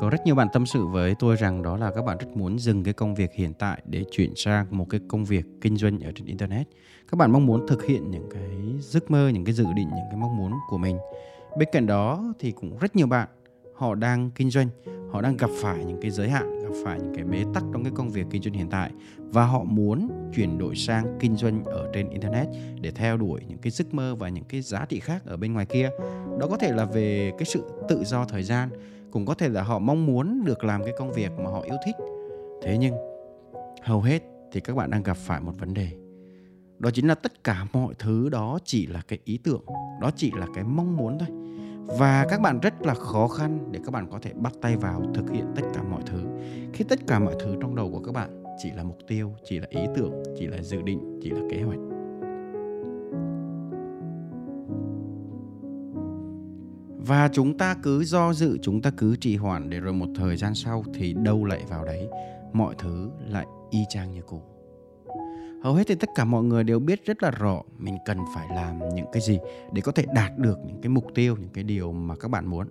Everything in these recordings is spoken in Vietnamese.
Có rất nhiều bạn tâm sự với tôi rằng đó là các bạn rất muốn dừng cái công việc hiện tại để chuyển sang một cái công việc kinh doanh ở trên internet. Các bạn mong muốn thực hiện những cái giấc mơ, những cái dự định, những cái mong muốn của mình. Bên cạnh đó thì cũng rất nhiều bạn họ đang kinh doanh, họ đang gặp phải những cái giới hạn, gặp phải những cái bế tắc trong cái công việc kinh doanh hiện tại và họ muốn chuyển đổi sang kinh doanh ở trên internet để theo đuổi những cái giấc mơ và những cái giá trị khác ở bên ngoài kia. Đó có thể là về cái sự tự do thời gian, cũng có thể là họ mong muốn được làm cái công việc mà họ yêu thích. Thế nhưng hầu hết thì các bạn đang gặp phải một vấn đề. Đó chính là tất cả mọi thứ đó chỉ là cái ý tưởng đó chỉ là cái mong muốn thôi và các bạn rất là khó khăn để các bạn có thể bắt tay vào thực hiện tất cả mọi thứ. Khi tất cả mọi thứ trong đầu của các bạn chỉ là mục tiêu, chỉ là ý tưởng, chỉ là dự định, chỉ là kế hoạch. Và chúng ta cứ do dự, chúng ta cứ trì hoãn để rồi một thời gian sau thì đâu lại vào đấy. Mọi thứ lại y chang như cũ hầu hết thì tất cả mọi người đều biết rất là rõ mình cần phải làm những cái gì để có thể đạt được những cái mục tiêu, những cái điều mà các bạn muốn.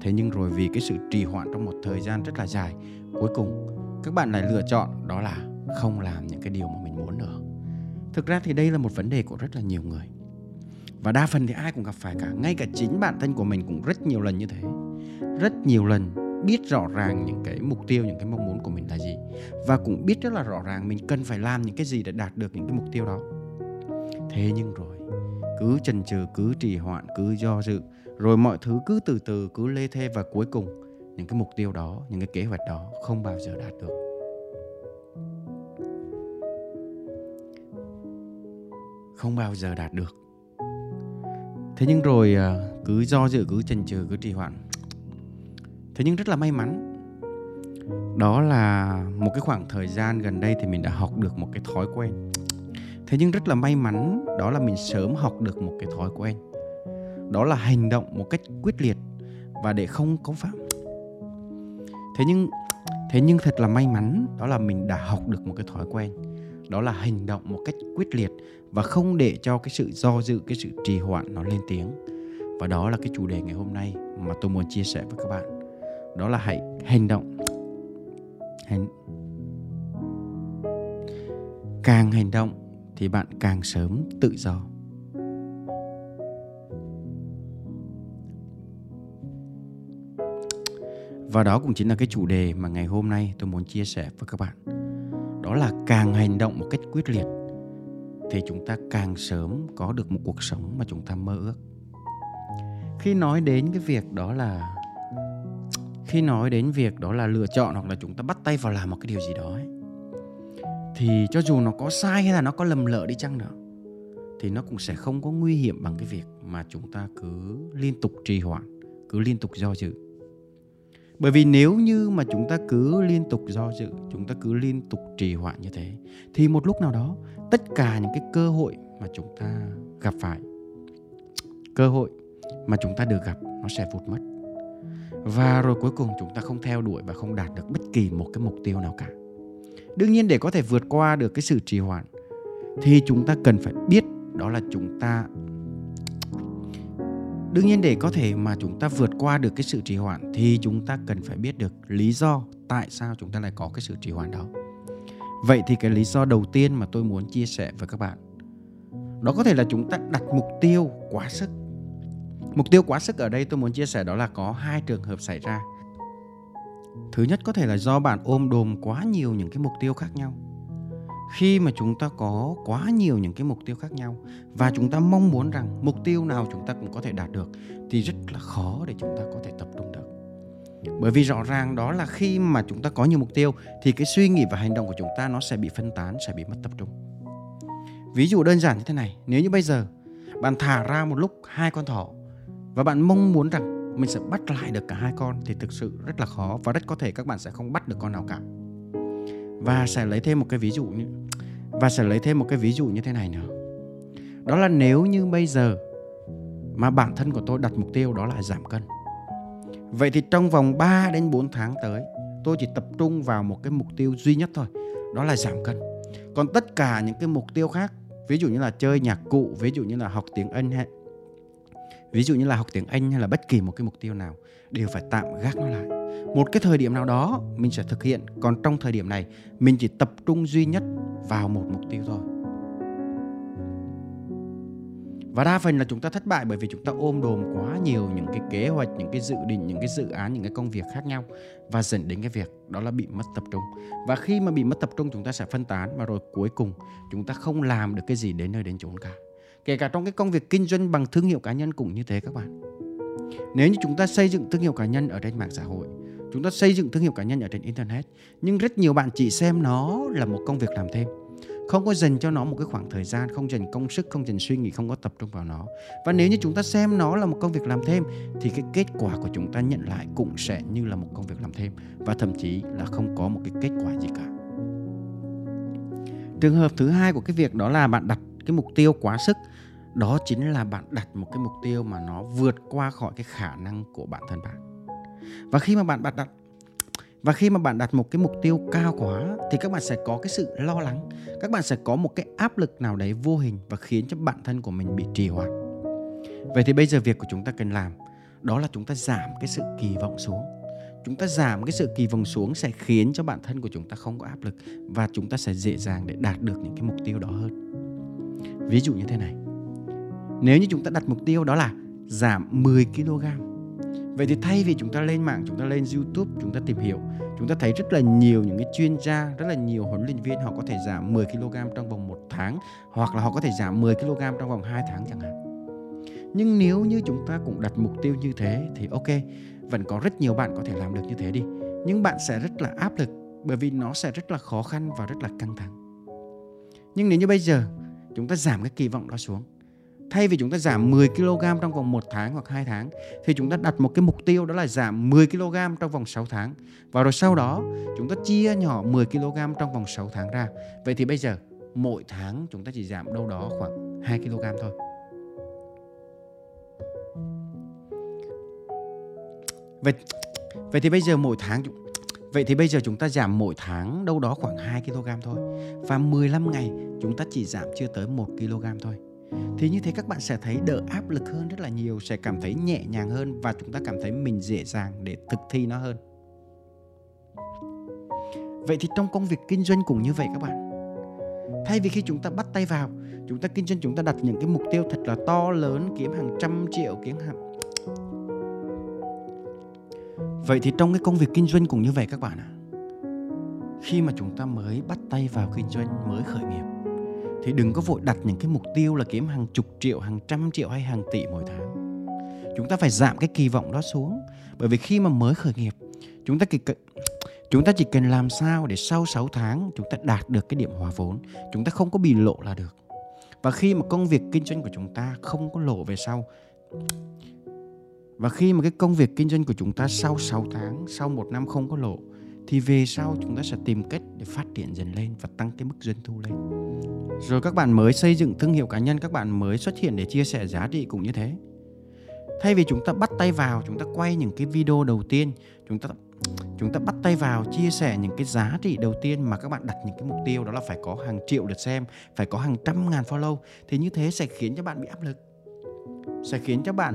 Thế nhưng rồi vì cái sự trì hoãn trong một thời gian rất là dài, cuối cùng các bạn lại lựa chọn đó là không làm những cái điều mà mình muốn nữa. Thực ra thì đây là một vấn đề của rất là nhiều người. Và đa phần thì ai cũng gặp phải cả, ngay cả chính bản thân của mình cũng rất nhiều lần như thế. Rất nhiều lần biết rõ ràng những cái mục tiêu, những cái mong muốn của mình là gì. Và cũng biết rất là rõ ràng mình cần phải làm những cái gì để đạt được những cái mục tiêu đó. Thế nhưng rồi, cứ chần chừ, cứ trì hoãn, cứ do dự, rồi mọi thứ cứ từ từ, cứ lê thê và cuối cùng, những cái mục tiêu đó, những cái kế hoạch đó không bao giờ đạt được. Không bao giờ đạt được. Thế nhưng rồi à, cứ do dự, cứ chần chừ, cứ trì hoãn thế nhưng rất là may mắn. Đó là một cái khoảng thời gian gần đây thì mình đã học được một cái thói quen. Thế nhưng rất là may mắn, đó là mình sớm học được một cái thói quen. Đó là hành động một cách quyết liệt và để không có phạm thế nhưng thế nhưng thật là may mắn, đó là mình đã học được một cái thói quen. Đó là hành động một cách quyết liệt và không để cho cái sự do dự, cái sự trì hoãn nó lên tiếng. Và đó là cái chủ đề ngày hôm nay mà tôi muốn chia sẻ với các bạn đó là hãy hành động. Hành. Càng hành động thì bạn càng sớm tự do. Và đó cũng chính là cái chủ đề mà ngày hôm nay tôi muốn chia sẻ với các bạn. Đó là càng hành động một cách quyết liệt thì chúng ta càng sớm có được một cuộc sống mà chúng ta mơ ước. Khi nói đến cái việc đó là khi nói đến việc đó là lựa chọn hoặc là chúng ta bắt tay vào làm một cái điều gì đó ấy, thì cho dù nó có sai hay là nó có lầm lỡ đi chăng nữa thì nó cũng sẽ không có nguy hiểm bằng cái việc mà chúng ta cứ liên tục trì hoãn cứ liên tục do dự. Bởi vì nếu như mà chúng ta cứ liên tục do dự chúng ta cứ liên tục trì hoãn như thế thì một lúc nào đó tất cả những cái cơ hội mà chúng ta gặp phải cơ hội mà chúng ta được gặp nó sẽ vụt mất và rồi cuối cùng chúng ta không theo đuổi và không đạt được bất kỳ một cái mục tiêu nào cả. Đương nhiên để có thể vượt qua được cái sự trì hoãn, thì chúng ta cần phải biết đó là chúng ta. Đương nhiên để có thể mà chúng ta vượt qua được cái sự trì hoãn, thì chúng ta cần phải biết được lý do tại sao chúng ta lại có cái sự trì hoãn đó. Vậy thì cái lý do đầu tiên mà tôi muốn chia sẻ với các bạn, đó có thể là chúng ta đặt mục tiêu quá sức mục tiêu quá sức ở đây tôi muốn chia sẻ đó là có hai trường hợp xảy ra. Thứ nhất có thể là do bạn ôm đồm quá nhiều những cái mục tiêu khác nhau. Khi mà chúng ta có quá nhiều những cái mục tiêu khác nhau và chúng ta mong muốn rằng mục tiêu nào chúng ta cũng có thể đạt được thì rất là khó để chúng ta có thể tập trung được. Bởi vì rõ ràng đó là khi mà chúng ta có nhiều mục tiêu thì cái suy nghĩ và hành động của chúng ta nó sẽ bị phân tán, sẽ bị mất tập trung. Ví dụ đơn giản như thế này, nếu như bây giờ bạn thả ra một lúc hai con thỏ và bạn mong muốn rằng mình sẽ bắt lại được cả hai con thì thực sự rất là khó và rất có thể các bạn sẽ không bắt được con nào cả. Và sẽ lấy thêm một cái ví dụ như, và sẽ lấy thêm một cái ví dụ như thế này nữa. Đó là nếu như bây giờ mà bản thân của tôi đặt mục tiêu đó là giảm cân. Vậy thì trong vòng 3 đến 4 tháng tới, tôi chỉ tập trung vào một cái mục tiêu duy nhất thôi, đó là giảm cân. Còn tất cả những cái mục tiêu khác, ví dụ như là chơi nhạc cụ, ví dụ như là học tiếng anh hay ví dụ như là học tiếng anh hay là bất kỳ một cái mục tiêu nào, đều phải tạm gác nó lại. Một cái thời điểm nào đó, mình sẽ thực hiện, còn trong thời điểm này, mình chỉ tập trung duy nhất vào một mục tiêu thôi. Và đa phần là chúng ta thất bại bởi vì chúng ta ôm đồm quá nhiều những cái kế hoạch, những cái dự định, những cái dự án, những cái công việc khác nhau và dẫn đến cái việc đó là bị mất tập trung. Và khi mà bị mất tập trung, chúng ta sẽ phân tán và rồi cuối cùng chúng ta không làm được cái gì đến nơi đến chốn cả kể cả trong cái công việc kinh doanh bằng thương hiệu cá nhân cũng như thế các bạn. Nếu như chúng ta xây dựng thương hiệu cá nhân ở trên mạng xã hội, chúng ta xây dựng thương hiệu cá nhân ở trên internet, nhưng rất nhiều bạn chỉ xem nó là một công việc làm thêm. Không có dành cho nó một cái khoảng thời gian, không dành công sức, không dành suy nghĩ, không có tập trung vào nó. Và nếu như chúng ta xem nó là một công việc làm thêm, thì cái kết quả của chúng ta nhận lại cũng sẽ như là một công việc làm thêm, và thậm chí là không có một cái kết quả gì cả. Trường hợp thứ hai của cái việc đó là bạn đặt cái mục tiêu quá sức. Đó chính là bạn đặt một cái mục tiêu mà nó vượt qua khỏi cái khả năng của bản thân bạn. Và khi mà bạn đặt đặt, và khi mà bạn đặt một cái mục tiêu cao quá thì các bạn sẽ có cái sự lo lắng, các bạn sẽ có một cái áp lực nào đấy vô hình và khiến cho bản thân của mình bị trì hoãn. Vậy thì bây giờ việc của chúng ta cần làm đó là chúng ta giảm cái sự kỳ vọng xuống. Chúng ta giảm cái sự kỳ vọng xuống sẽ khiến cho bản thân của chúng ta không có áp lực và chúng ta sẽ dễ dàng để đạt được những cái mục tiêu đó hơn ví dụ như thế này nếu như chúng ta đặt mục tiêu đó là giảm 10 kg Vậy thì thay vì chúng ta lên mạng, chúng ta lên YouTube, chúng ta tìm hiểu, chúng ta thấy rất là nhiều những cái chuyên gia, rất là nhiều huấn luyện viên họ có thể giảm 10 kg trong vòng một tháng hoặc là họ có thể giảm 10 kg trong vòng 2 tháng chẳng hạn. Nhưng nếu như chúng ta cũng đặt mục tiêu như thế thì ok, vẫn có rất nhiều bạn có thể làm được như thế đi. Nhưng bạn sẽ rất là áp lực bởi vì nó sẽ rất là khó khăn và rất là căng thẳng. Nhưng nếu như bây giờ chúng ta giảm cái kỳ vọng đó xuống Thay vì chúng ta giảm 10 kg trong vòng 1 tháng hoặc 2 tháng, thì chúng ta đặt một cái mục tiêu đó là giảm 10 kg trong vòng 6 tháng. Và rồi sau đó, chúng ta chia nhỏ 10 kg trong vòng 6 tháng ra. Vậy thì bây giờ, mỗi tháng chúng ta chỉ giảm đâu đó khoảng 2 kg thôi. Vậy vậy thì bây giờ mỗi tháng Vậy thì bây giờ chúng ta giảm mỗi tháng đâu đó khoảng 2 kg thôi. Và 15 ngày, chúng ta chỉ giảm chưa tới 1 kg thôi. Thì như thế các bạn sẽ thấy đỡ áp lực hơn rất là nhiều, sẽ cảm thấy nhẹ nhàng hơn và chúng ta cảm thấy mình dễ dàng để thực thi nó hơn. Vậy thì trong công việc kinh doanh cũng như vậy các bạn. Thay vì khi chúng ta bắt tay vào, chúng ta kinh doanh, chúng ta đặt những cái mục tiêu thật là to lớn, kiếm hàng trăm triệu, kiếm hàng vậy thì trong cái công việc kinh doanh cũng như vậy các bạn ạ à. khi mà chúng ta mới bắt tay vào kinh doanh mới khởi nghiệp thì đừng có vội đặt những cái mục tiêu là kiếm hàng chục triệu, hàng trăm triệu hay hàng tỷ mỗi tháng. Chúng ta phải giảm cái kỳ vọng đó xuống. Bởi vì khi mà mới khởi nghiệp, chúng ta chỉ cần chúng ta chỉ cần làm sao để sau 6 tháng chúng ta đạt được cái điểm hòa vốn, chúng ta không có bị lộ là được. Và khi mà công việc kinh doanh của chúng ta không có lộ về sau và khi mà cái công việc kinh doanh của chúng ta sau 6 tháng, sau một năm không có lộ thì về sau chúng ta sẽ tìm cách để phát triển dần lên và tăng cái mức doanh thu lên. Rồi các bạn mới xây dựng thương hiệu cá nhân, các bạn mới xuất hiện để chia sẻ giá trị cũng như thế. Thay vì chúng ta bắt tay vào, chúng ta quay những cái video đầu tiên, chúng ta chúng ta bắt tay vào chia sẻ những cái giá trị đầu tiên mà các bạn đặt những cái mục tiêu đó là phải có hàng triệu lượt xem, phải có hàng trăm ngàn follow thì như thế sẽ khiến cho bạn bị áp lực. Sẽ khiến cho bạn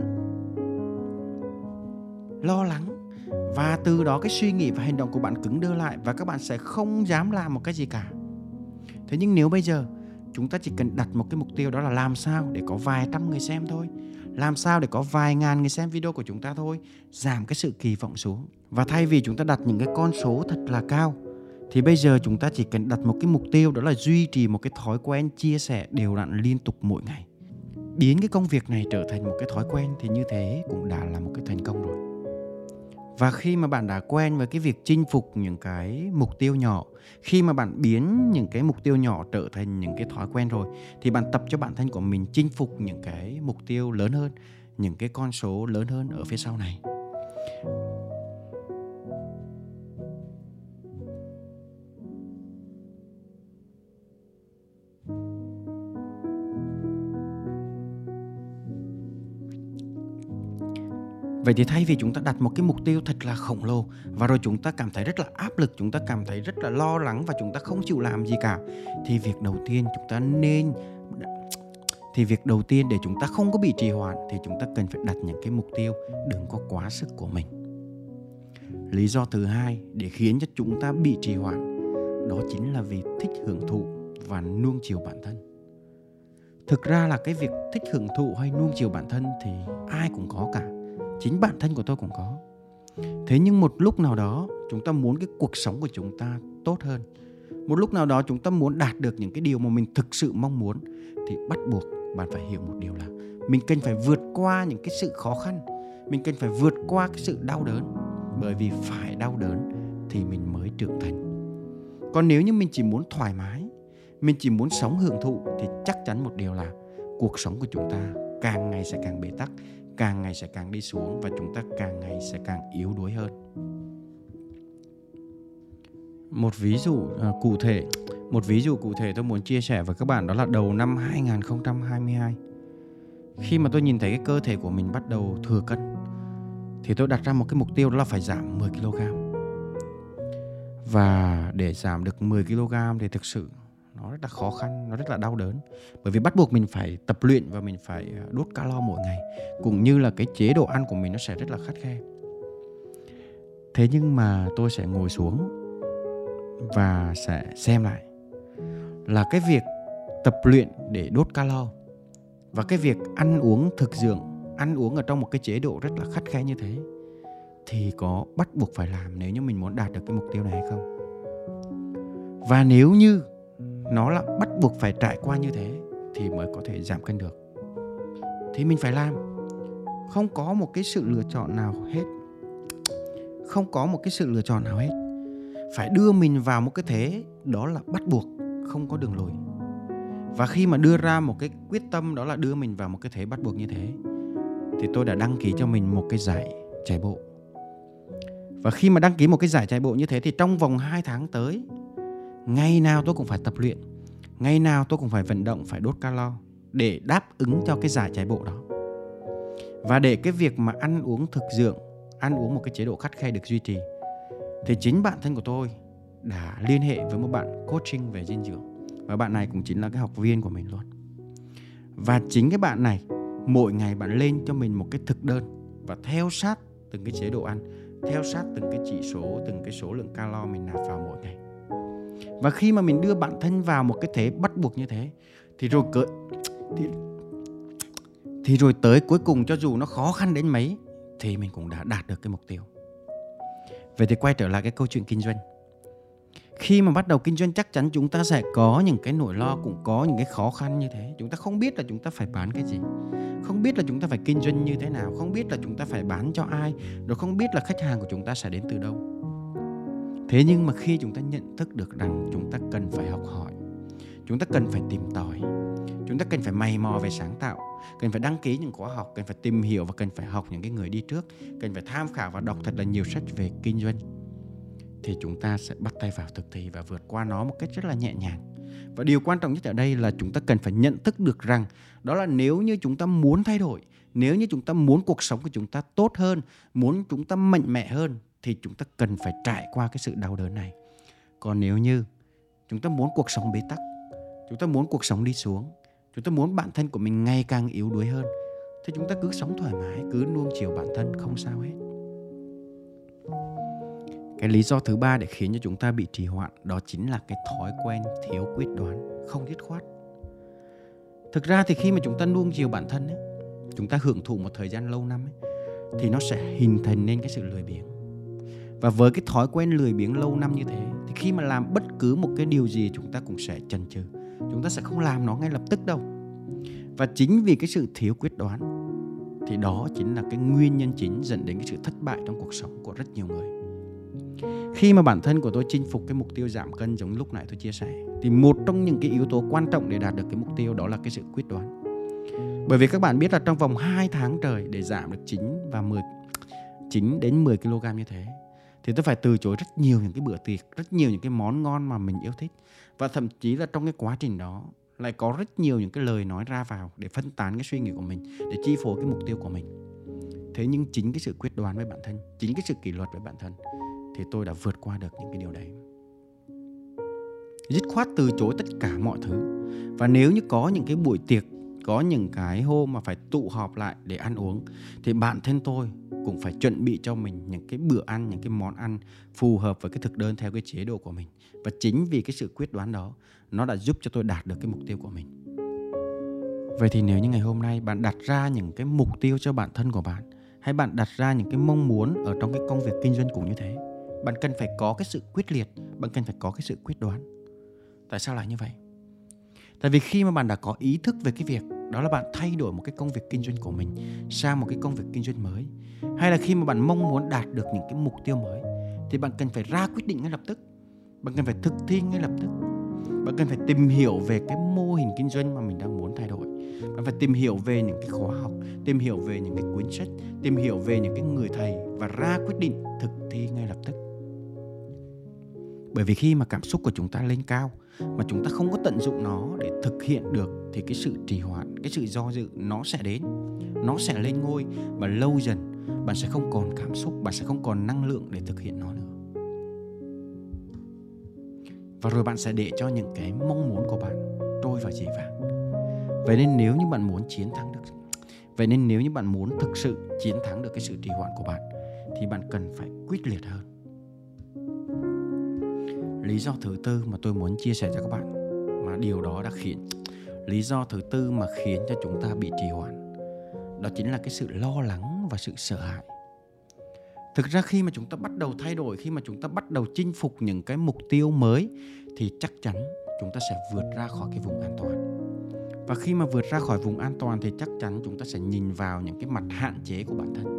lo lắng. Và từ đó cái suy nghĩ và hành động của bạn cứng đơ lại và các bạn sẽ không dám làm một cái gì cả. Thế nhưng nếu bây giờ chúng ta chỉ cần đặt một cái mục tiêu đó là làm sao để có vài trăm người xem thôi, làm sao để có vài ngàn người xem video của chúng ta thôi, giảm cái sự kỳ vọng xuống. Và thay vì chúng ta đặt những cái con số thật là cao, thì bây giờ chúng ta chỉ cần đặt một cái mục tiêu đó là duy trì một cái thói quen chia sẻ đều đặn liên tục mỗi ngày. Biến cái công việc này trở thành một cái thói quen thì như thế cũng đã là một cái thành công rồi và khi mà bạn đã quen với cái việc chinh phục những cái mục tiêu nhỏ, khi mà bạn biến những cái mục tiêu nhỏ trở thành những cái thói quen rồi, thì bạn tập cho bản thân của mình chinh phục những cái mục tiêu lớn hơn, những cái con số lớn hơn ở phía sau này. Vậy thì thay vì chúng ta đặt một cái mục tiêu thật là khổng lồ và rồi chúng ta cảm thấy rất là áp lực, chúng ta cảm thấy rất là lo lắng và chúng ta không chịu làm gì cả thì việc đầu tiên chúng ta nên thì việc đầu tiên để chúng ta không có bị trì hoãn thì chúng ta cần phải đặt những cái mục tiêu đừng có quá sức của mình. Lý do thứ hai để khiến cho chúng ta bị trì hoãn đó chính là vì thích hưởng thụ và nuông chiều bản thân. Thực ra là cái việc thích hưởng thụ hay nuông chiều bản thân thì ai cũng có cả chính bản thân của tôi cũng có. Thế nhưng một lúc nào đó, chúng ta muốn cái cuộc sống của chúng ta tốt hơn. Một lúc nào đó chúng ta muốn đạt được những cái điều mà mình thực sự mong muốn, thì bắt buộc bạn phải hiểu một điều là mình cần phải vượt qua những cái sự khó khăn. Mình cần phải vượt qua cái sự đau đớn. Bởi vì phải đau đớn thì mình mới trưởng thành. Còn nếu như mình chỉ muốn thoải mái, mình chỉ muốn sống hưởng thụ, thì chắc chắn một điều là cuộc sống của chúng ta càng ngày sẽ càng bế tắc càng ngày sẽ càng đi xuống và chúng ta càng ngày sẽ càng yếu đuối hơn. Một ví dụ uh, cụ thể một ví dụ cụ thể tôi muốn chia sẻ với các bạn đó là đầu năm 2022 khi mà tôi nhìn thấy cái cơ thể của mình bắt đầu thừa cân thì tôi đặt ra một cái mục tiêu đó là phải giảm 10 kg và để giảm được 10 kg thì thực sự nó rất là khó khăn, nó rất là đau đớn. Bởi vì bắt buộc mình phải tập luyện và mình phải à, đốt calo mỗi ngày. Cũng như là cái chế độ ăn của mình nó sẽ rất là khắt khe. Thế nhưng mà tôi sẽ ngồi xuống và sẽ xem lại là cái việc tập luyện để đốt calo và cái việc ăn uống thực dưỡng, ăn uống ở trong một cái chế độ rất là khắt khe như thế thì có bắt buộc phải làm nếu như mình muốn đạt được cái mục tiêu này hay không? Và nếu như nó là bắt buộc phải trải qua như thế thì mới có thể giảm cân được. Thì mình phải làm. Không có một cái sự lựa chọn nào hết. Không có một cái sự lựa chọn nào hết. Phải đưa mình vào một cái thế, đó là bắt buộc, không có đường lùi và khi mà đưa ra một cái quyết tâm, đó là đưa mình vào một cái thế bắt buộc như thế, thì tôi đã đăng ký cho mình một cái giải chạy bộ. Và khi mà đăng ký một cái giải chạy bộ như thế thì trong vòng 2 tháng tới ngày nào tôi cũng phải tập luyện, ngày nào tôi cũng phải vận động, phải đốt calo để đáp ứng cho cái giải chạy bộ đó. Và để cái việc mà ăn uống thực dưỡng, ăn uống một cái chế độ khắt khe được duy trì, thì chính bản thân của tôi đã liên hệ với một bạn coaching về dinh dưỡng. Và bạn này cũng chính là cái học viên của mình luôn. Và chính cái bạn này, mỗi ngày bạn lên cho mình một cái thực đơn và theo sát từng cái chế độ ăn, theo sát từng cái chỉ số, từng cái số lượng calo mình nạp vào mỗi ngày và khi mà mình đưa bản thân vào một cái thế bắt buộc như thế thì rồi cỡ thì, thì rồi tới cuối cùng cho dù nó khó khăn đến mấy thì mình cũng đã đạt được cái mục tiêu. Vậy thì quay trở lại cái câu chuyện kinh doanh. Khi mà bắt đầu kinh doanh chắc chắn chúng ta sẽ có những cái nỗi lo cũng có những cái khó khăn như thế. Chúng ta không biết là chúng ta phải bán cái gì. Không biết là chúng ta phải kinh doanh như thế nào. Không biết là chúng ta phải bán cho ai. Rồi không biết là khách hàng của chúng ta sẽ đến từ đâu thế nhưng mà khi chúng ta nhận thức được rằng chúng ta cần phải học hỏi chúng ta cần phải tìm tòi chúng ta cần phải mày mò về sáng tạo cần phải đăng ký những khóa học cần phải tìm hiểu và cần phải học những cái người đi trước cần phải tham khảo và đọc thật là nhiều sách về kinh doanh thì chúng ta sẽ bắt tay vào thực thi và vượt qua nó một cách rất là nhẹ nhàng và điều quan trọng nhất ở đây là chúng ta cần phải nhận thức được rằng đó là nếu như chúng ta muốn thay đổi nếu như chúng ta muốn cuộc sống của chúng ta tốt hơn muốn chúng ta mạnh mẽ hơn thì chúng ta cần phải trải qua cái sự đau đớn này. Còn nếu như chúng ta muốn cuộc sống bế tắc chúng ta muốn cuộc sống đi xuống chúng ta muốn bản thân của mình ngày càng yếu đuối hơn thì chúng ta cứ sống thoải mái cứ nuông chiều bản thân không sao hết. Cái lý do thứ ba để khiến cho chúng ta bị trì hoãn đó chính là cái thói quen thiếu quyết đoán không dứt khoát. Thực ra thì khi mà chúng ta nuông chiều bản thân ấy, chúng ta hưởng thụ một thời gian lâu năm ấy, thì nó sẽ hình thành nên cái sự lười biếng và với cái thói quen lười biếng lâu năm như thế, thì khi mà làm bất cứ một cái điều gì, chúng ta cũng sẽ chần chừ. Chúng ta sẽ không làm nó ngay lập tức đâu. Và chính vì cái sự thiếu quyết đoán, thì đó chính là cái nguyên nhân chính dẫn đến cái sự thất bại trong cuộc sống của rất nhiều người. Khi mà bản thân của tôi chinh phục cái mục tiêu giảm cân giống lúc nãy tôi chia sẻ, thì một trong những cái yếu tố quan trọng để đạt được cái mục tiêu đó là cái sự quyết đoán. Bởi vì các bạn biết là trong vòng 2 tháng trời để giảm được 9 và 10 9 đến 10 kg như thế thì tôi phải từ chối rất nhiều những cái bữa tiệc, rất nhiều những cái món ngon mà mình yêu thích. Và thậm chí là trong cái quá trình đó, lại có rất nhiều những cái lời nói ra vào để phân tán cái suy nghĩ của mình, để chi phối cái mục tiêu của mình. Thế nhưng chính cái sự quyết đoán với bản thân, chính cái sự kỷ luật với bản thân, thì tôi đã vượt qua được những cái điều đấy. Dứt khoát từ chối tất cả mọi thứ. Và nếu như có những cái buổi tiệc có những cái hôm mà phải tụ họp lại để ăn uống, thì bản thân tôi cũng phải chuẩn bị cho mình những cái bữa ăn, những cái món ăn phù hợp với cái thực đơn theo cái chế độ của mình. Và chính vì cái sự quyết đoán đó, nó đã giúp cho tôi đạt được cái mục tiêu của mình. Vậy thì nếu như ngày hôm nay bạn đặt ra những cái mục tiêu cho bản thân của bạn, hay bạn đặt ra những cái mong muốn ở trong cái công việc kinh doanh cũng như thế, bạn cần phải có cái sự quyết liệt, bạn cần phải có cái sự quyết đoán. Tại sao lại như vậy? Tại vì khi mà bạn đã có ý thức về cái việc đó là bạn thay đổi một cái công việc kinh doanh của mình sang một cái công việc kinh doanh mới, hay là khi mà bạn mong muốn đạt được những cái mục tiêu mới, thì bạn cần phải ra quyết định ngay lập tức. Bạn cần phải thực thi ngay lập tức. Bạn cần phải tìm hiểu về cái mô hình kinh doanh mà mình đang muốn thay đổi. Bạn phải tìm hiểu về những cái khóa học, tìm hiểu về những cái cuốn sách, tìm hiểu về những cái người thầy và ra quyết định thực thi ngay lập tức. Bởi vì khi mà cảm xúc của chúng ta lên cao mà chúng ta không có tận dụng nó để thực hiện được, thì cái sự trì hoãn, cái sự do dự nó sẽ đến, nó sẽ lên ngôi và lâu dần bạn sẽ không còn cảm xúc, bạn sẽ không còn năng lượng để thực hiện nó nữa. Và rồi bạn sẽ để cho những cái mong muốn của bạn trôi vào dĩ vãng vậy nên nếu như bạn muốn chiến thắng được, vậy nên nếu như bạn muốn thực sự chiến thắng được cái sự trì hoãn của bạn, thì bạn cần phải quyết liệt hơn lý do thứ tư mà tôi muốn chia sẻ cho các bạn, mà điều đó đã khiến, lý do thứ tư mà khiến cho chúng ta bị trì hoãn, đó chính là cái sự lo lắng và sự sợ hãi. Thực ra khi mà chúng ta bắt đầu thay đổi, khi mà chúng ta bắt đầu chinh phục những cái mục tiêu mới, thì chắc chắn chúng ta sẽ vượt ra khỏi cái vùng an toàn. Và khi mà vượt ra khỏi vùng an toàn thì chắc chắn chúng ta sẽ nhìn vào những cái mặt hạn chế của bản thân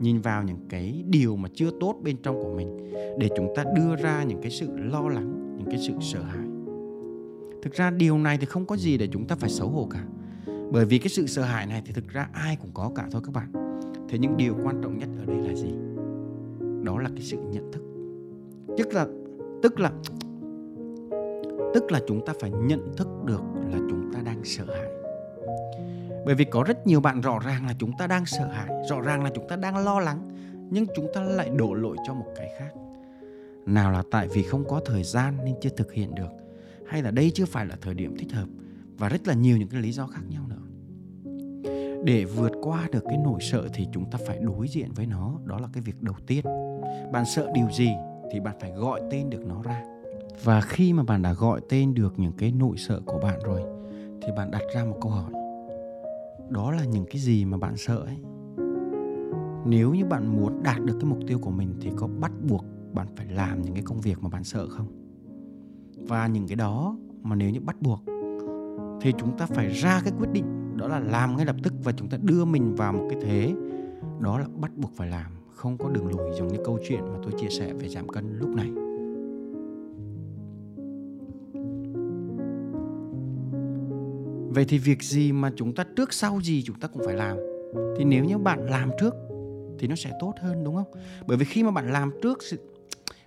nhìn vào những cái điều mà chưa tốt bên trong của mình để chúng ta đưa ra những cái sự lo lắng, những cái sự sợ hãi. Thực ra điều này thì không có gì để chúng ta phải xấu hổ cả. Bởi vì cái sự sợ hãi này thì thực ra ai cũng có cả thôi các bạn. Thế nhưng điều quan trọng nhất ở đây là gì? Đó là cái sự nhận thức. Tức là tức là tức là chúng ta phải nhận thức được là chúng ta đang sợ hãi bởi vì có rất nhiều bạn rõ ràng là chúng ta đang sợ hãi, rõ ràng là chúng ta đang lo lắng, nhưng chúng ta lại đổ lỗi cho một cái khác. Nào là tại vì không có thời gian nên chưa thực hiện được, hay là đây chưa phải là thời điểm thích hợp, và rất là nhiều những cái lý do khác nhau nữa. Để vượt qua được cái nỗi sợ thì chúng ta phải đối diện với nó, đó là cái việc đầu tiên. Bạn sợ điều gì thì bạn phải gọi tên được nó ra. Và khi mà bạn đã gọi tên được những cái nỗi sợ của bạn rồi, thì bạn đặt ra một câu hỏi đó là những cái gì mà bạn sợ ấy. Nếu như bạn muốn đạt được cái mục tiêu của mình thì có bắt buộc bạn phải làm những cái công việc mà bạn sợ không? Và những cái đó mà nếu như bắt buộc thì chúng ta phải ra cái quyết định, đó là làm ngay lập tức và chúng ta đưa mình vào một cái thế. Đó là bắt buộc phải làm, không có đường lùi giống như câu chuyện mà tôi chia sẻ về giảm cân lúc này. Vậy thì việc gì mà chúng ta trước sau gì chúng ta cũng phải làm? Thì nếu như bạn làm trước thì nó sẽ tốt hơn, đúng không? Bởi vì khi mà bạn làm trước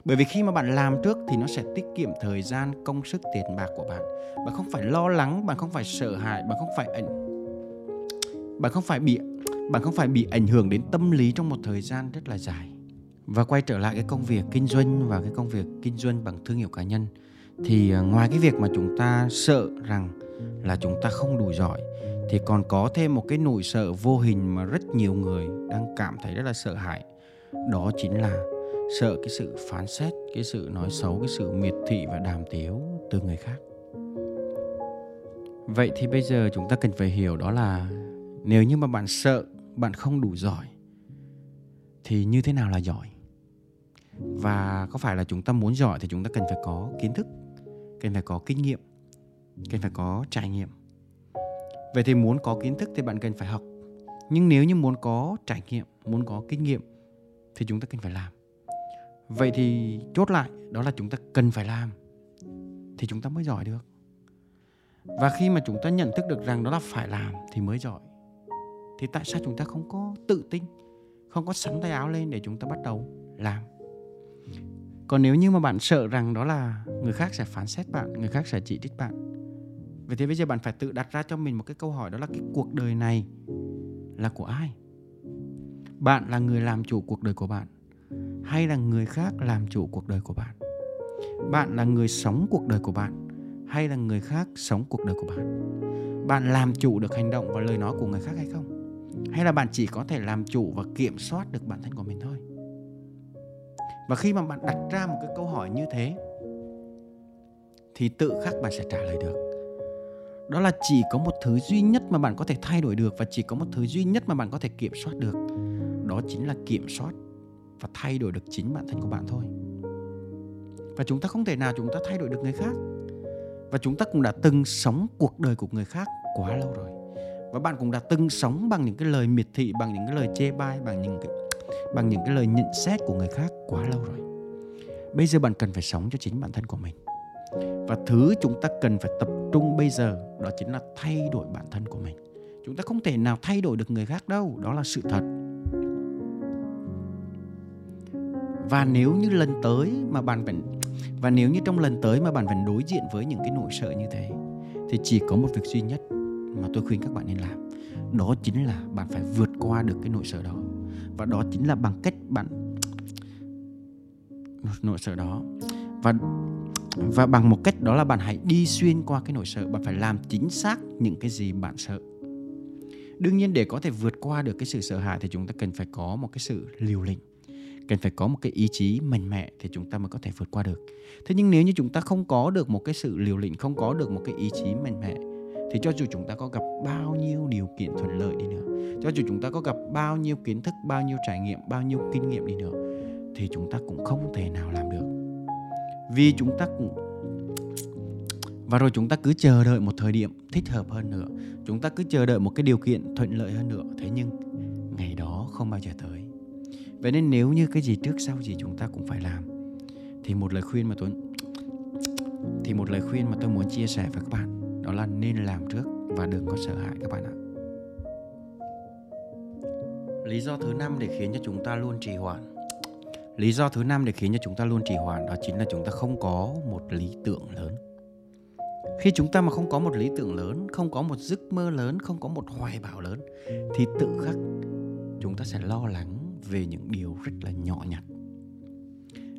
bởi vì khi mà bạn làm trước thì nó sẽ tiết kiệm thời gian, công sức, tiền bạc của bạn. Bạn không phải lo lắng, bạn không phải sợ hãi, bạn không phải ảnh, bạn không phải bị, bạn không phải bị ảnh hưởng đến tâm lý trong một thời gian rất là dài. Và quay trở lại cái công việc kinh doanh và cái công việc kinh doanh bằng thương hiệu cá nhân, thì ờ, ngoài cái việc mà chúng ta sợ rằng là chúng ta không đủ giỏi, thì còn có thêm một cái nỗi sợ vô hình mà rất nhiều người đang cảm thấy rất là sợ hãi. Đó chính là sợ cái sự phán xét, cái sự nói xấu, cái sự miệt thị và đàm tiếu từ người khác. Vậy thì bây giờ chúng ta cần phải hiểu đó là nếu như mà bạn sợ, bạn không đủ giỏi, thì như thế nào là giỏi? Và có phải là chúng ta muốn giỏi thì chúng ta cần phải có kiến thức, cần phải có kinh nghiệm? Cần phải có trải nghiệm. Vậy thì muốn có kiến thức thì bạn cần phải học. Nhưng nếu như muốn có trải nghiệm, muốn có kinh nghiệm thì chúng ta cần phải làm. Vậy thì chốt lại, đó là chúng ta cần phải làm thì chúng ta mới giỏi được. Và khi mà chúng ta nhận thức được rằng đó là phải làm thì mới giỏi. Thì tại sao chúng ta không có tự tin, không có sắn tay áo lên để chúng ta bắt đầu làm? Còn nếu như mà bạn sợ rằng đó là người khác sẽ phán xét bạn, người khác sẽ chỉ trích bạn vậy thì bây giờ bạn phải tự đặt ra cho mình một cái câu hỏi đó là cái cuộc đời này là của ai? Bạn là người làm chủ cuộc đời của bạn hay là người khác làm chủ cuộc đời của bạn? Bạn là người sống cuộc đời của bạn hay là người khác sống cuộc đời của bạn? Bạn làm chủ được hành động và lời nói của người khác hay không? Hay là bạn chỉ có thể làm chủ và kiểm soát được bản thân của mình thôi? Và khi mà bạn đặt ra một cái câu hỏi như thế, thì tự khắc bạn sẽ trả lời được đó là chỉ có một thứ duy nhất mà bạn có thể thay đổi được và chỉ có một thứ duy nhất mà bạn có thể kiểm soát được. Đó chính là kiểm soát và thay đổi được chính bản thân của bạn thôi. Và chúng ta không thể nào chúng ta thay đổi được người khác. Và chúng ta cũng đã từng sống cuộc đời của người khác quá lâu rồi. Và bạn cũng đã từng sống bằng những cái lời miệt thị, bằng những cái lời chê bai, bằng những cái, bằng những cái lời nhận xét của người khác quá lâu rồi. Bây giờ bạn cần phải sống cho chính bản thân của mình và thứ chúng ta cần phải tập trung bây giờ đó chính là thay đổi bản thân của mình. Chúng ta không thể nào thay đổi được người khác đâu, đó là sự thật. Và nếu như lần tới mà bạn vẫn, và nếu như trong lần tới mà bạn vẫn đối diện với những cái nỗi sợ như thế, thì chỉ có một việc duy nhất mà tôi khuyên các bạn nên làm. Đó chính là bạn phải vượt qua được cái nỗi sợ đó. Và đó chính là bằng cách bạn, nỗi sợ đó. Và và bằng một cách đó là bạn hãy đi xuyên qua cái nỗi sợ. Bạn phải làm chính xác những cái gì bạn sợ. Đương nhiên để có thể vượt qua được cái sự sợ hãi thì chúng ta cần phải có một cái sự liều lĩnh. Cần phải có một cái ý chí mạnh mẽ thì chúng ta mới có thể vượt qua được. Thế nhưng nếu như chúng ta không có được một cái sự liều lĩnh, không có được một cái ý chí mạnh mẽ, thì cho dù chúng ta có gặp bao nhiêu điều kiện thuận lợi đi nữa, cho dù chúng ta có gặp bao nhiêu kiến thức, bao nhiêu trải nghiệm, bao nhiêu kinh nghiệm đi nữa, thì chúng ta cũng không thể nào làm được vì chúng ta cũng và rồi chúng ta cứ chờ đợi một thời điểm thích hợp hơn nữa. Chúng ta cứ chờ đợi một cái điều kiện thuận lợi hơn nữa. Thế nhưng, ngày đó không bao giờ tới. Vậy nên nếu như cái gì trước sau gì chúng ta cũng phải làm, thì một lời khuyên mà tôi thì một lời khuyên mà tôi muốn chia sẻ với các bạn, đó là nên làm trước và đừng có sợ hãi các bạn ạ. Lý do thứ năm để khiến cho chúng ta luôn trì hoãn lý do thứ năm để khiến cho chúng ta luôn trì hoãn đó chính là chúng ta không có một lý tưởng lớn. Khi chúng ta mà không có một lý tưởng lớn, không có một giấc mơ lớn, không có một hoài bão lớn, thì tự khắc chúng ta sẽ lo lắng về những điều rất là nhỏ nhặt.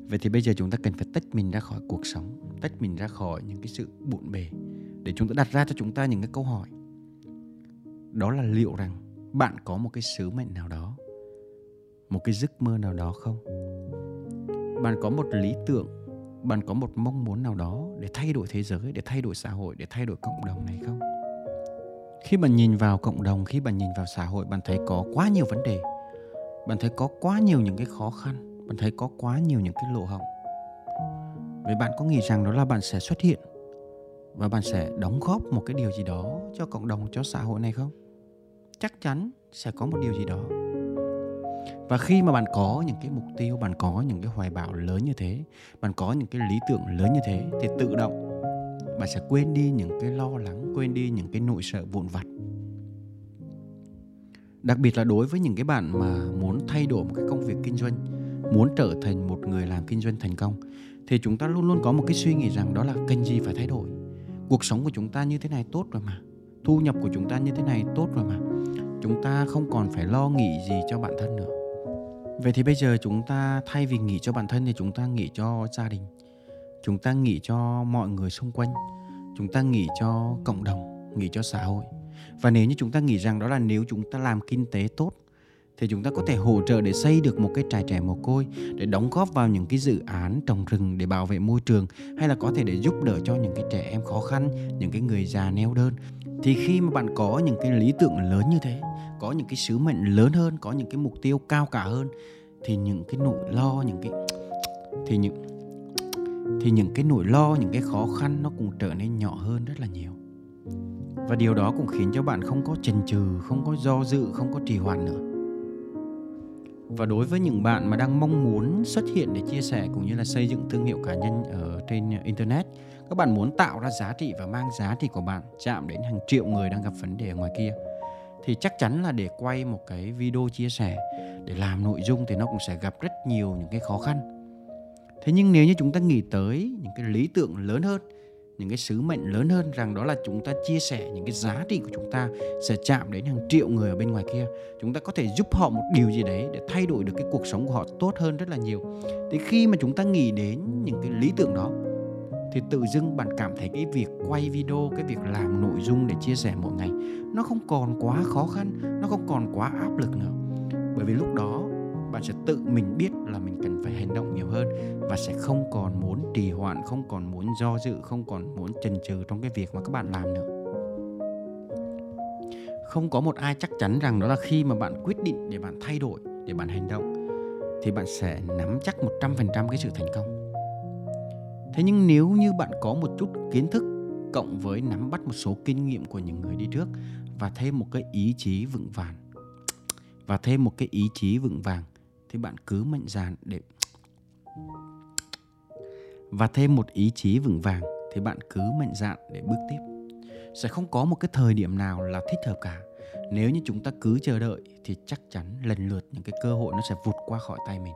Vậy thì bây giờ chúng ta cần phải tách mình ra khỏi cuộc sống, tách mình ra khỏi những cái sự bộn bề để chúng ta đặt ra cho chúng ta những cái câu hỏi. Đó là liệu rằng bạn có một cái sứ mệnh nào đó, một cái giấc mơ nào đó không? Bạn có một lý tưởng, bạn có một mong muốn nào đó để thay đổi thế giới, để thay đổi xã hội, để thay đổi cộng đồng này không? Khi bạn nhìn vào cộng đồng, khi bạn nhìn vào xã hội, bạn thấy có quá nhiều vấn đề. Bạn thấy có quá nhiều những cái khó khăn, bạn thấy có quá nhiều những cái lỗ hổng. Vậy bạn có nghĩ rằng đó là bạn sẽ xuất hiện và bạn sẽ đóng góp một cái điều gì đó cho cộng đồng, cho xã hội này không? Chắc chắn sẽ có một điều gì đó và khi mà bạn có những cái mục tiêu, bạn có những cái hoài bão lớn như thế, bạn có những cái lý tưởng lớn như thế, thì tự động bạn sẽ quên đi những cái lo lắng, quên đi những cái nỗi sợ vụn vặt. Đặc biệt là đối với những cái bạn mà muốn thay đổi một cái công việc kinh doanh, muốn trở thành một người làm kinh doanh thành công, thì chúng ta luôn luôn có một cái suy nghĩ rằng đó là kênh gì phải thay đổi? Cuộc sống của chúng ta như thế này tốt rồi mà, thu nhập của chúng ta như thế này tốt rồi mà chúng ta không còn phải lo nghĩ gì cho bản thân nữa. Vậy thì bây giờ chúng ta thay vì nghĩ cho bản thân thì chúng ta nghĩ cho gia đình. Chúng ta nghĩ cho mọi người xung quanh. Chúng ta nghĩ cho cộng đồng, nghĩ cho xã hội. Và nếu như chúng ta nghĩ rằng đó là nếu chúng ta làm kinh tế tốt, thì chúng ta có thể hỗ trợ để xây được một cái trại trẻ mồ côi, để đóng góp vào những cái dự án trồng rừng để bảo vệ môi trường, hay là có thể để giúp đỡ cho những cái trẻ em khó khăn, những cái người già neo đơn thì khi mà bạn có những cái lý tưởng lớn như thế, có những cái sứ mệnh lớn hơn, có những cái mục tiêu cao cả hơn, thì những cái nỗi lo, những cái thì những thì những cái nỗi lo, những cái khó khăn nó cũng trở nên nhỏ hơn rất là nhiều. Và điều đó cũng khiến cho bạn không có chần chừ, không có do dự, không có trì hoãn nữa. Và đối với những bạn mà đang mong muốn xuất hiện để chia sẻ cũng như là xây dựng thương hiệu cá nhân ở trên internet các bạn muốn tạo ra giá trị và mang giá trị của bạn chạm đến hàng triệu người đang gặp vấn đề ở ngoài kia, thì chắc chắn là để quay một cái video chia sẻ, để làm nội dung thì nó cũng sẽ gặp rất nhiều những cái khó khăn. Thế nhưng nếu như chúng ta nghĩ tới những cái lý tưởng lớn hơn, những cái sứ mệnh lớn hơn rằng đó là chúng ta chia sẻ những cái giá trị của chúng ta sẽ chạm đến hàng triệu người ở bên ngoài kia, chúng ta có thể giúp họ một điều gì đấy để thay đổi được cái cuộc sống của họ tốt hơn rất là nhiều. Thì khi mà chúng ta nghĩ đến những cái lý tưởng đó thì tự dưng bạn cảm thấy cái việc quay video, cái việc làm nội dung để chia sẻ mỗi ngày, nó không còn quá khó khăn, nó không còn quá áp lực nữa. Bởi vì lúc đó, bạn sẽ tự mình biết là mình cần phải hành động nhiều hơn và sẽ không còn muốn trì hoãn, không còn muốn do dự, không còn muốn chần chừ trong cái việc mà các bạn làm nữa. Không có một ai chắc chắn rằng đó là khi mà bạn quyết định để bạn thay đổi, để bạn hành động, thì bạn sẽ nắm chắc 100% cái sự thành công thế nhưng nếu như bạn có một chút kiến thức cộng với nắm bắt một số kinh nghiệm của những người đi trước và thêm một cái ý chí vững vàng, và thêm một cái ý chí vững vàng, thì bạn cứ mạnh dạn để và thêm một ý chí vững vàng thì bạn cứ mạnh dạn để bước tiếp. Sẽ không có một cái thời điểm nào là thích hợp cả. Nếu như chúng ta cứ chờ đợi thì chắc chắn lần lượt những cái cơ hội nó sẽ vụt qua khỏi tay mình.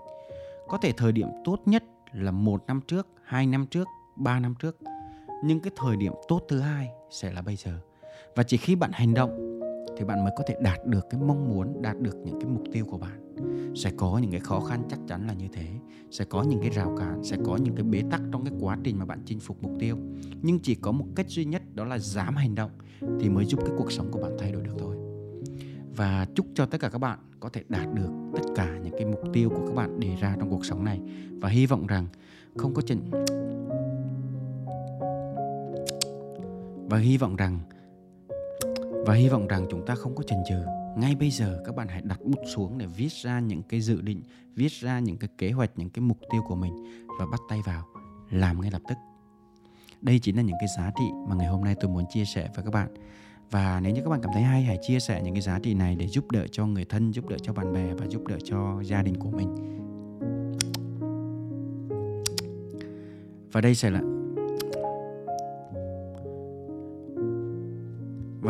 Có thể thời điểm tốt nhất là một năm trước, hai năm trước, ba năm trước. Nhưng cái thời điểm tốt thứ hai sẽ là bây giờ. Và chỉ khi bạn hành động thì bạn mới có thể đạt được cái mong muốn, đạt được những cái mục tiêu của bạn. Sẽ có những cái khó khăn chắc chắn là như thế. Sẽ có những cái rào cản, sẽ có những cái bế tắc trong cái quá trình mà bạn chinh phục mục tiêu. Nhưng chỉ có một cách duy nhất đó là dám hành động thì mới giúp cái cuộc sống của bạn thay đổi được thôi và chúc cho tất cả các bạn có thể đạt được tất cả những cái mục tiêu của các bạn đề ra trong cuộc sống này. Và hy vọng rằng không có chuyện và hy vọng rằng và hy vọng rằng chúng ta không có chần chừ. Ngay bây giờ các bạn hãy đặt bút xuống để viết ra những cái dự định, viết ra những cái kế hoạch, những cái mục tiêu của mình và bắt tay vào, làm ngay lập tức. Đây chính là những cái giá trị mà ngày hôm nay tôi muốn chia sẻ với các bạn và nếu như các bạn cảm thấy hay hãy chia sẻ những cái giá trị này để giúp đỡ cho người thân giúp đỡ cho bạn bè và giúp đỡ cho gia đình của mình và đây sẽ là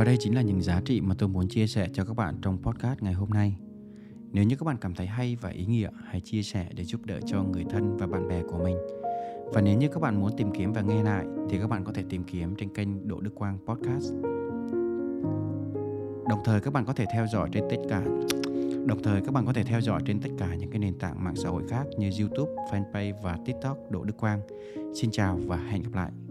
Và đây chính là những giá trị mà tôi muốn chia sẻ cho các bạn trong podcast ngày hôm nay. Nếu như các bạn cảm thấy hay và ý nghĩa, hãy chia sẻ để giúp đỡ cho người thân và bạn bè của mình. Và nếu như các bạn muốn tìm kiếm và nghe lại thì các bạn có thể tìm kiếm trên kênh Đỗ Đức Quang Podcast. Đồng thời các bạn có thể theo dõi trên tất cả Đồng thời các bạn có thể theo dõi trên tất cả những cái nền tảng mạng xã hội khác như YouTube, Fanpage và TikTok Đỗ Đức Quang. Xin chào và hẹn gặp lại.